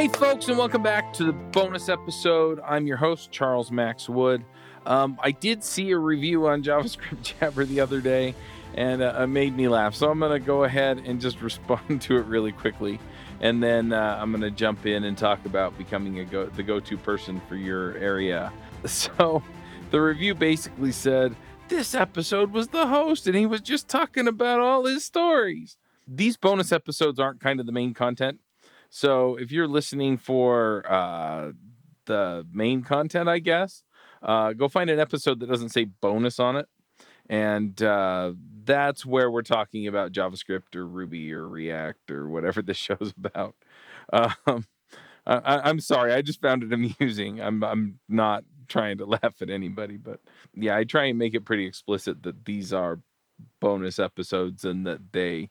Hey, folks, and welcome back to the bonus episode. I'm your host, Charles Max Wood. Um, I did see a review on JavaScript Jabber the other day, and uh, it made me laugh. So I'm going to go ahead and just respond to it really quickly, and then uh, I'm going to jump in and talk about becoming go- the go-to person for your area. So the review basically said this episode was the host, and he was just talking about all his stories. These bonus episodes aren't kind of the main content. So if you're listening for uh, the main content, I guess, uh, go find an episode that doesn't say bonus on it. And uh, that's where we're talking about JavaScript or Ruby or React or whatever this show's about. Um, I, I'm sorry, I just found it amusing. I'm I'm not trying to laugh at anybody, but yeah, I try and make it pretty explicit that these are bonus episodes and that they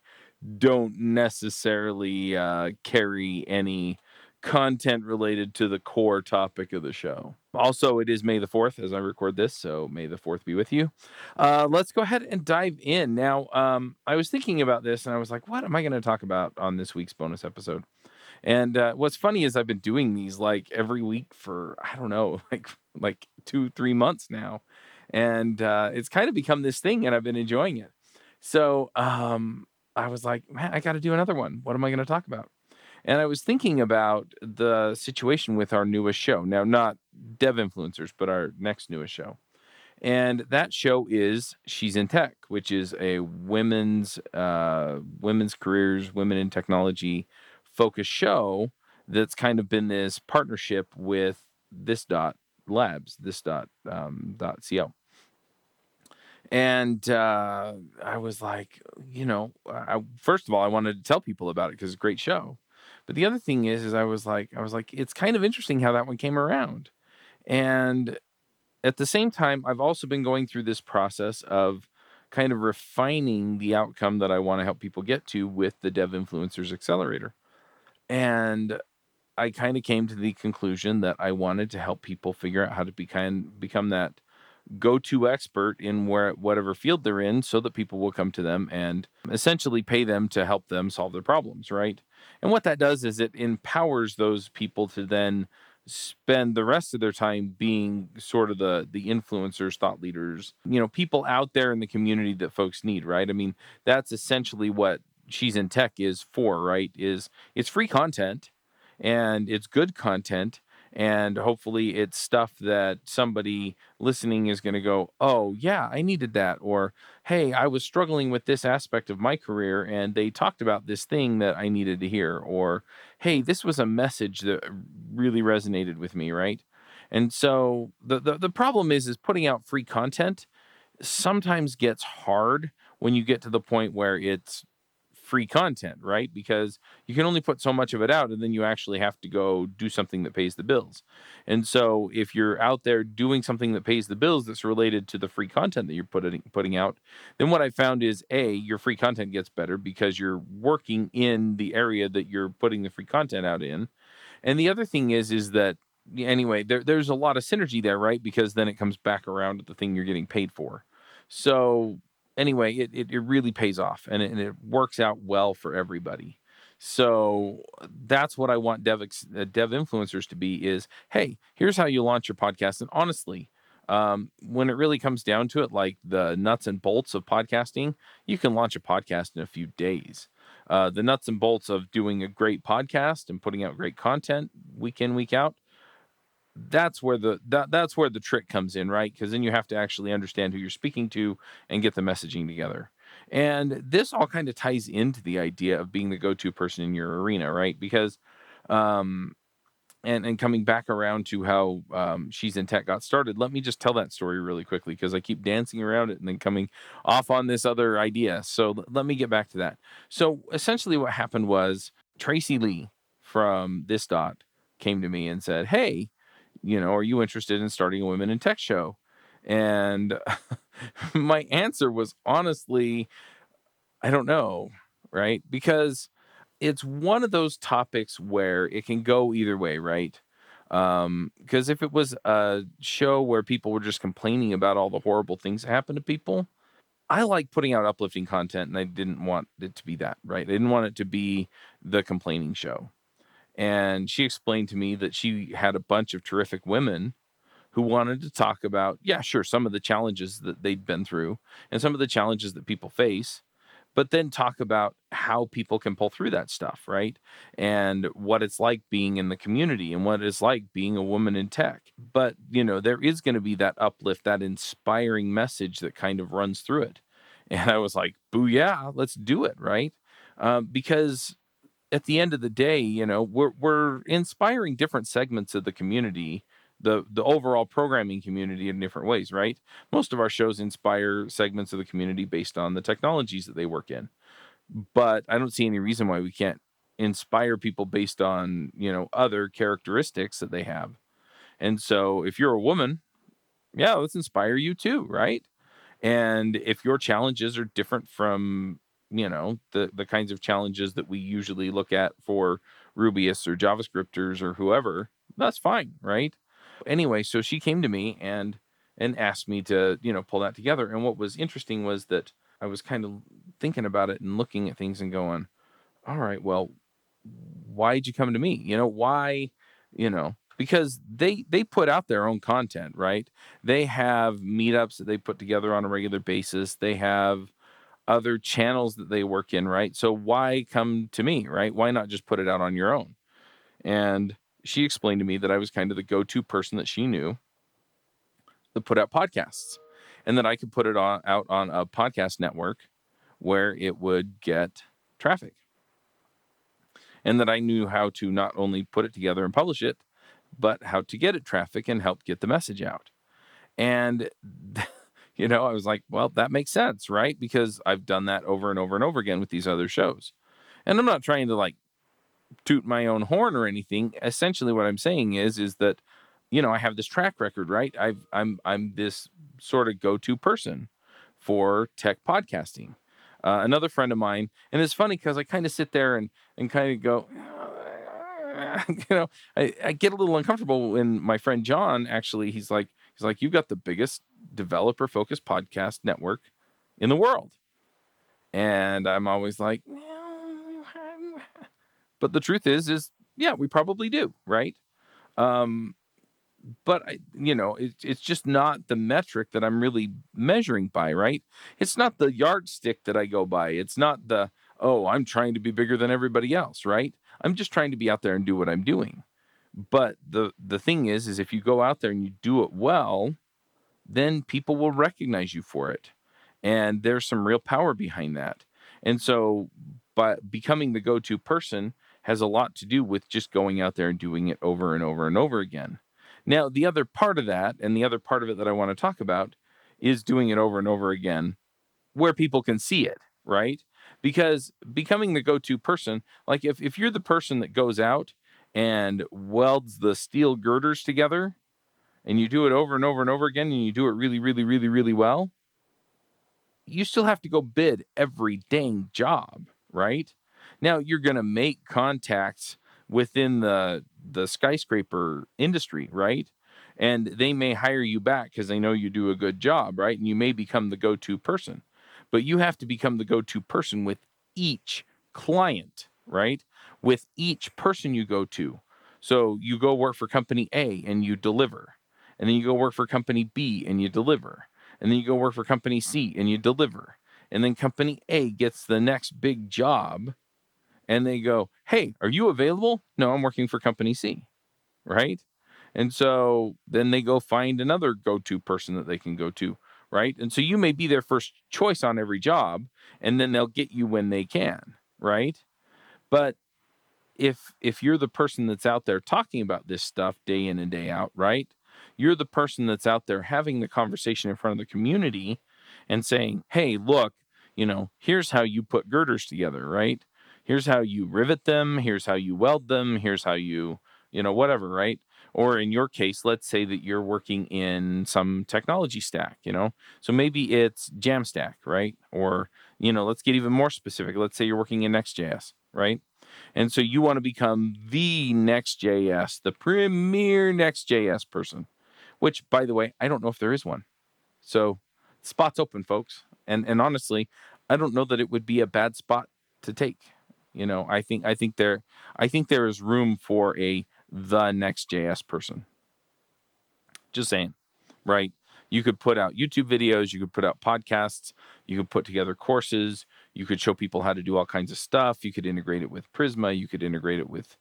don't necessarily uh, carry any content related to the core topic of the show. Also, it is May the 4th as I record this, so May the 4th be with you. Uh, let's go ahead and dive in. Now, um, I was thinking about this and I was like, what am I going to talk about on this week's bonus episode? And uh, what's funny is I've been doing these like every week for, I don't know, like like two, three months now. And uh, it's kind of become this thing and I've been enjoying it. So um, I was like, man, I got to do another one. What am I going to talk about? And I was thinking about the situation with our newest show. Now, not dev influencers, but our next newest show. And that show is She's in Tech, which is a women's uh, women's careers, women in technology focused show that's kind of been this partnership with this dot labs, this dot um, dot co. And uh, I was like, you know, I, first of all, I wanted to tell people about it because it's a great show. But the other thing is, is I was like, I was like, it's kind of interesting how that one came around. And at the same time, I've also been going through this process of kind of refining the outcome that I want to help people get to with the Dev Influencers Accelerator. And I kind of came to the conclusion that I wanted to help people figure out how to become become that go-to expert in where whatever field they're in so that people will come to them and essentially pay them to help them solve their problems, right? And what that does is it empowers those people to then spend the rest of their time being sort of the the influencers thought leaders you know people out there in the community that folks need right i mean that's essentially what she's in tech is for right is it's free content and it's good content and hopefully it's stuff that somebody listening is going to go oh yeah i needed that or hey i was struggling with this aspect of my career and they talked about this thing that i needed to hear or hey this was a message that really resonated with me right? And so the the, the problem is is putting out free content sometimes gets hard when you get to the point where it's free content, right? Because you can only put so much of it out and then you actually have to go do something that pays the bills. And so if you're out there doing something that pays the bills that's related to the free content that you're putting putting out, then what I found is A, your free content gets better because you're working in the area that you're putting the free content out in. And the other thing is is that anyway, there, there's a lot of synergy there, right? Because then it comes back around to the thing you're getting paid for. So anyway, it, it, it really pays off and it, and it, works out well for everybody. So that's what I want dev, uh, dev influencers to be is, hey, here's how you launch your podcast. And honestly, um, when it really comes down to it, like the nuts and bolts of podcasting, you can launch a podcast in a few days. Uh, the nuts and bolts of doing a great podcast and putting out great content week in, week out, that's where the that, that's where the trick comes in right? Because then you have to actually understand who you're speaking to and get the messaging together. And this all kind of ties into the idea of being the go-to person in your arena right? Because um and and coming back around to how um, she's in tech got started let me just tell that story really quickly because i keep dancing around it and then coming off on this other idea. So let me get back to that. So essentially what happened was tracy lee from this dot came to me and said hey you know, are you interested in starting a women in tech show? And my answer was honestly, I don't know, right? Because it's one of those topics where it can go either way, right? Um, because if it was a show where people were just complaining about all the horrible things that happen to people, I like putting out uplifting content and I didn't want it to be that, right? I didn't want it to be the complaining show. And she explained to me that she had a bunch of terrific women who wanted to talk about, yeah, sure, some of the challenges that they'd been through and some of the challenges that people face, but then talk about how people can pull through that stuff, right? And what it's like being in the community and what it's like being a woman in tech. But, you know, there is going to be that uplift, that inspiring message that kind of runs through it. And I was like, boo, yeah, let's do it, right? Um, because at the end of the day, you know, we're, we're inspiring different segments of the community the the overall programming community in different ways, right? Most of our shows inspire segments of the community based on the technologies that they work in. But I don't see any reason why we can't inspire people based on, you know, other characteristics that they have. And so if you're a woman, yeah, let's inspire you too, right? And if your challenges are different from, you know, the the kinds of challenges that we usually look at for Rubyists or JavaScripters or whoever, that's fine, right? Anyway, so she came to me and and asked me to, you know, pull that together. And what was interesting was that I was kind of thinking about it and looking at things and going, all right, well, why'd you come to me? You know, why, you know, because they they put out their own content, right? They have meetups that they put together on a regular basis. They have other channels that they work in, right? So why come to me, right? Why not just put it out on your own? And she explained to me that I was kind of the go to person that she knew that put out podcasts and that I could put it on, out on a podcast network where it would get traffic. And that I knew how to not only put it together and publish it, but how to get it traffic and help get the message out. And, you know, I was like, well, that makes sense, right? Because I've done that over and over and over again with these other shows. And I'm not trying to like toot my own horn or anything. Essentially, what I'm saying is is that you know I have this track record, right? I've I'm I'm this sort of go to person for tech podcasting. Uh, another friend of mine, and it's funny because I kind of sit there and and kind of go. you know, I, I get a little uncomfortable when my friend John actually he's like he's like you've got the biggest developer focused podcast network in the world, and I'm always like, but the truth is, is yeah, we probably do, right? Um, but I, you know, it, it's just not the metric that I'm really measuring by, right? It's not the yardstick that I go by. It's not the oh, I'm trying to be bigger than everybody else, right? I'm just trying to be out there and do what I'm doing. But the the thing is, is if you go out there and you do it well, then people will recognize you for it, and there's some real power behind that. And so, but becoming the go-to person has a lot to do with just going out there and doing it over and over and over again. Now, the other part of that, and the other part of it that I want to talk about, is doing it over and over again where people can see it, right? Because becoming the go to person, like if, if you're the person that goes out and welds the steel girders together and you do it over and over and over again and you do it really, really, really, really well, you still have to go bid every dang job, right? Now you're going to make contacts within the the skyscraper industry, right? And they may hire you back because they know you do a good job, right? And you may become the go-to person. But you have to become the go-to person with each client, right? With each person you go to. So you go work for company A and you deliver. And then you go work for company B and you deliver. And then you go work for company C and you deliver. And then company A gets the next big job and they go, Hey, are you available? No, I'm working for company C. Right. And so then they go find another go to person that they can go to. Right. And so you may be their first choice on every job, and then they'll get you when they can. Right. But if if you're the person that's out there talking about this stuff day in and day out, right? You're the person that's out there having the conversation in front of the community and saying, "Hey, look, you know, here's how you put girders together, right? here's how you rivet them, here's how you weld them, here's how you, you know, whatever, right? Or in your case, let's say that you're working in some technology stack, you know, so maybe it's Jamstack, right? Or, you know, let's get even more specific. Let's say you're working in Next.js, right? And so you want to become the Next.js, the premier Next.js person, which, by the way, I don't know if there is one. So, spot's open, folks. And and honestly, I don't know that it would be a bad spot to take You know, I think I think there I think there is room for a the Next.js person. Just saying, right? You could put out YouTube videos, you could put out podcasts, you could put together courses, you could show people how to do all kinds of stuff. You could integrate it with Prisma, you could integrate it with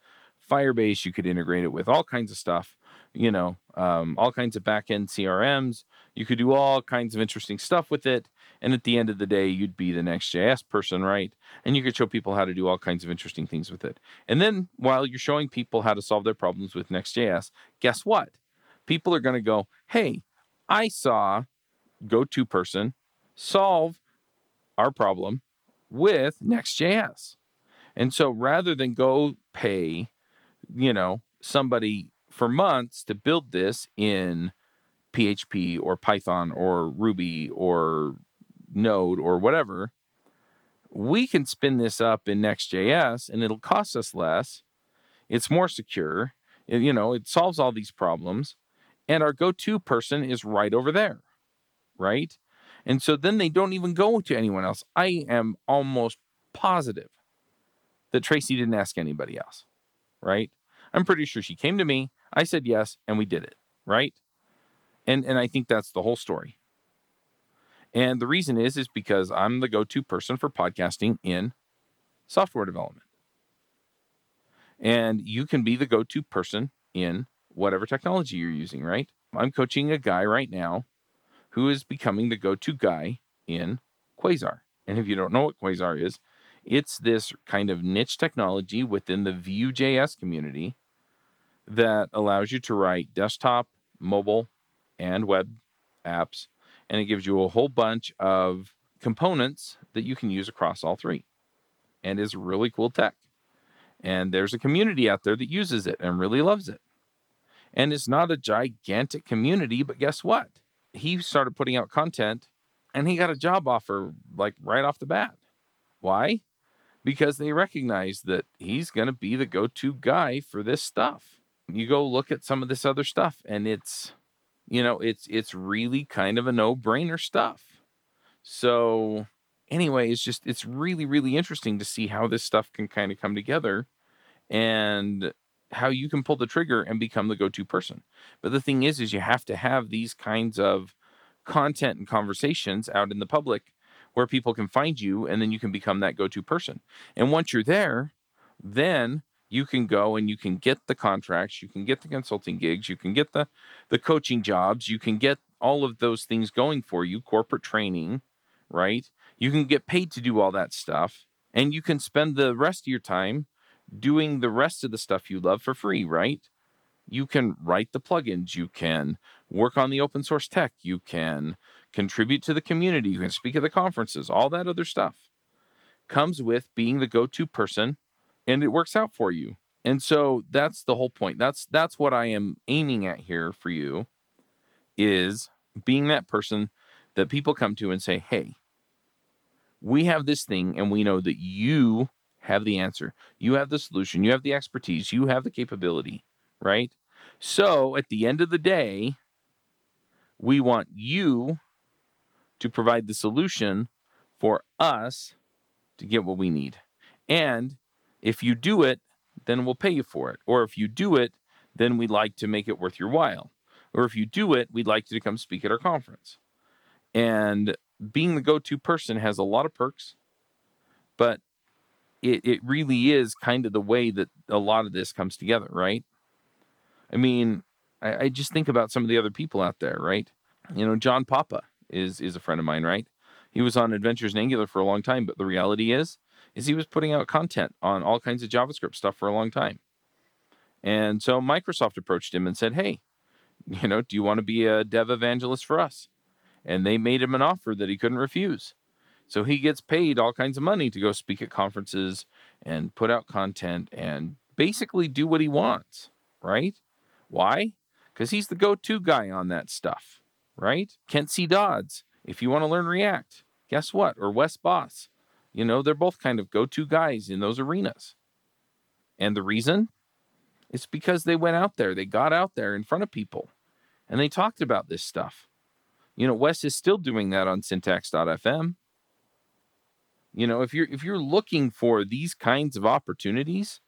Firebase, you could integrate it with all kinds of stuff, you know, um, all kinds of backend CRMs. You could do all kinds of interesting stuff with it. And at the end of the day, you'd be the Next.js person, right? And you could show people how to do all kinds of interesting things with it. And then while you're showing people how to solve their problems with Next.js, guess what? People are going to go, hey, I saw go to GoToPerson solve our problem with Next.js. And so rather than go pay, you know, somebody for months to build this in PHP or Python or Ruby or Node or whatever, we can spin this up in Next.js and it'll cost us less. It's more secure. It, you know, it solves all these problems. And our go to person is right over there, right? And so then they don't even go to anyone else. I am almost positive that Tracy didn't ask anybody else, right? I'm pretty sure she came to me. I said yes, and we did it, right? And and I think that's the whole story. And the reason is is because I'm the go-to person for podcasting in software development. And you can be the go-to person in whatever technology you're using, right? I'm coaching a guy right now who is becoming the go-to guy in Quasar. And if you don't know what Quasar is, it's this kind of niche technology within the Vue.js community that allows you to write desktop, mobile, and web apps and it gives you a whole bunch of components that you can use across all three and is really cool tech. And there's a community out there that uses it and really loves it. And it's not a gigantic community, but guess what? He started putting out content and he got a job offer like right off the bat. Why? Because they recognize that he's going to be the go to guy for this stuff. You go look at some of this other stuff and it's you know, it's it's really kind of a no-brainer stuff. So anyway, it's just it's really really interesting to see how this stuff can kind of come together and how you can pull the trigger and become the go-to person. But the thing is is you have to have these kinds of content and conversations out in the public where people can find you and then you can become that go-to person. And once you're there, then you can go and you can get the contracts, you can get the consulting gigs, you can get the the coaching jobs, you can get all of those things going for you, corporate training, right? You can get paid to do all that stuff and you can spend the rest of your time doing the rest of the stuff you love for free, right? You can write the plugins, you can work on the open source tech, you can contribute to the community, you can speak at the conferences, all that other stuff comes with being the go-to person and it works out for you. And so that's the whole point. That's that's what I am aiming at here for you is being that person that people come to and say, "Hey, we have this thing and we know that you have the answer. You have the solution, you have the expertise, you have the capability, right? So, at the end of the day, we want you to provide the solution for us to get what we need. And if you do it, then we'll pay you for it. Or if you do it, then we'd like to make it worth your while. Or if you do it, we'd like you to come speak at our conference. And being the go to person has a lot of perks, but it, it really is kind of the way that a lot of this comes together, right? I mean, I, I just think about some of the other people out there, right? You know, John Papa is is a friend of mine, right? He was on Adventures in Angular for a long time, but the reality is is he was putting out content on all kinds of JavaScript stuff for a long time. And so Microsoft approached him and said, Hey, you know, do you want to be a dev evangelist for us? And they made him an offer that he couldn't refuse. So he gets paid all kinds of money to go speak at conferences and put out content and basically do what he wants, right? Why? Because he's the go to guy on that stuff, right? Kent C. Dodds, if you want to learn React, guess what? Or Wes Bos, you know, they're both kind of go to guys in those arenas. And the reason? It's because they went out there, they got out there in front of people and they talked about this stuff. You know, Wes is still doing that on syntax.fm. You know, if you're if you're looking for these kinds of opportunities,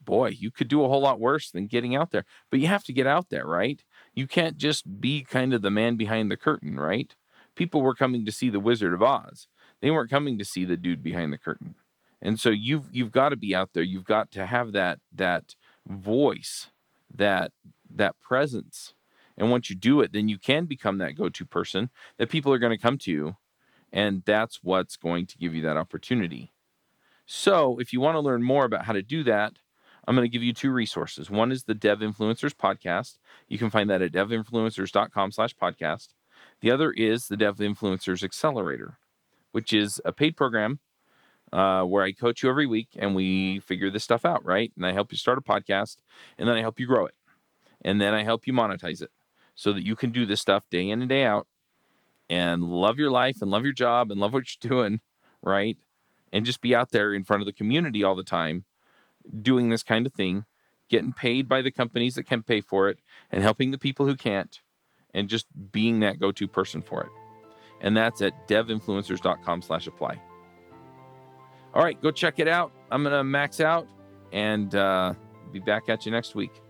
boy, you could do a whole lot worse than getting out there. But you have to get out there, right? You can't just be kind of the man behind the curtain, right? People were coming to see the Wizard of Oz. They weren't coming to see the dude behind the curtain. And so you've you've got to be out there. You've got to have that that voice, that that presence. And once you do it, then you can become that go-to person that people are going to come to you. And that's what's going to give you that opportunity. So if you want to learn more about how to do that, I'm going to give you two resources. One is the Dev Influencers podcast. You can find that at devinfluencers.com slash podcast. The other is the Dev Influencers Accelerator, which is a paid program uh, where I coach you every week and we figure this stuff out, right? And I help you start a podcast and then I help you grow it. And then I help you monetize it so that you can do this stuff day in and day out and love your life and love your job and love what you're doing, right? And just be out there in front of the community all the time doing this kind of thing, getting paid by the companies that can pay for it and helping the people who can't and just being that go-to person for it. And that's at devinfluencers.com slash apply. All right, go check it out. I'm going to max out and uh, be back at you next week.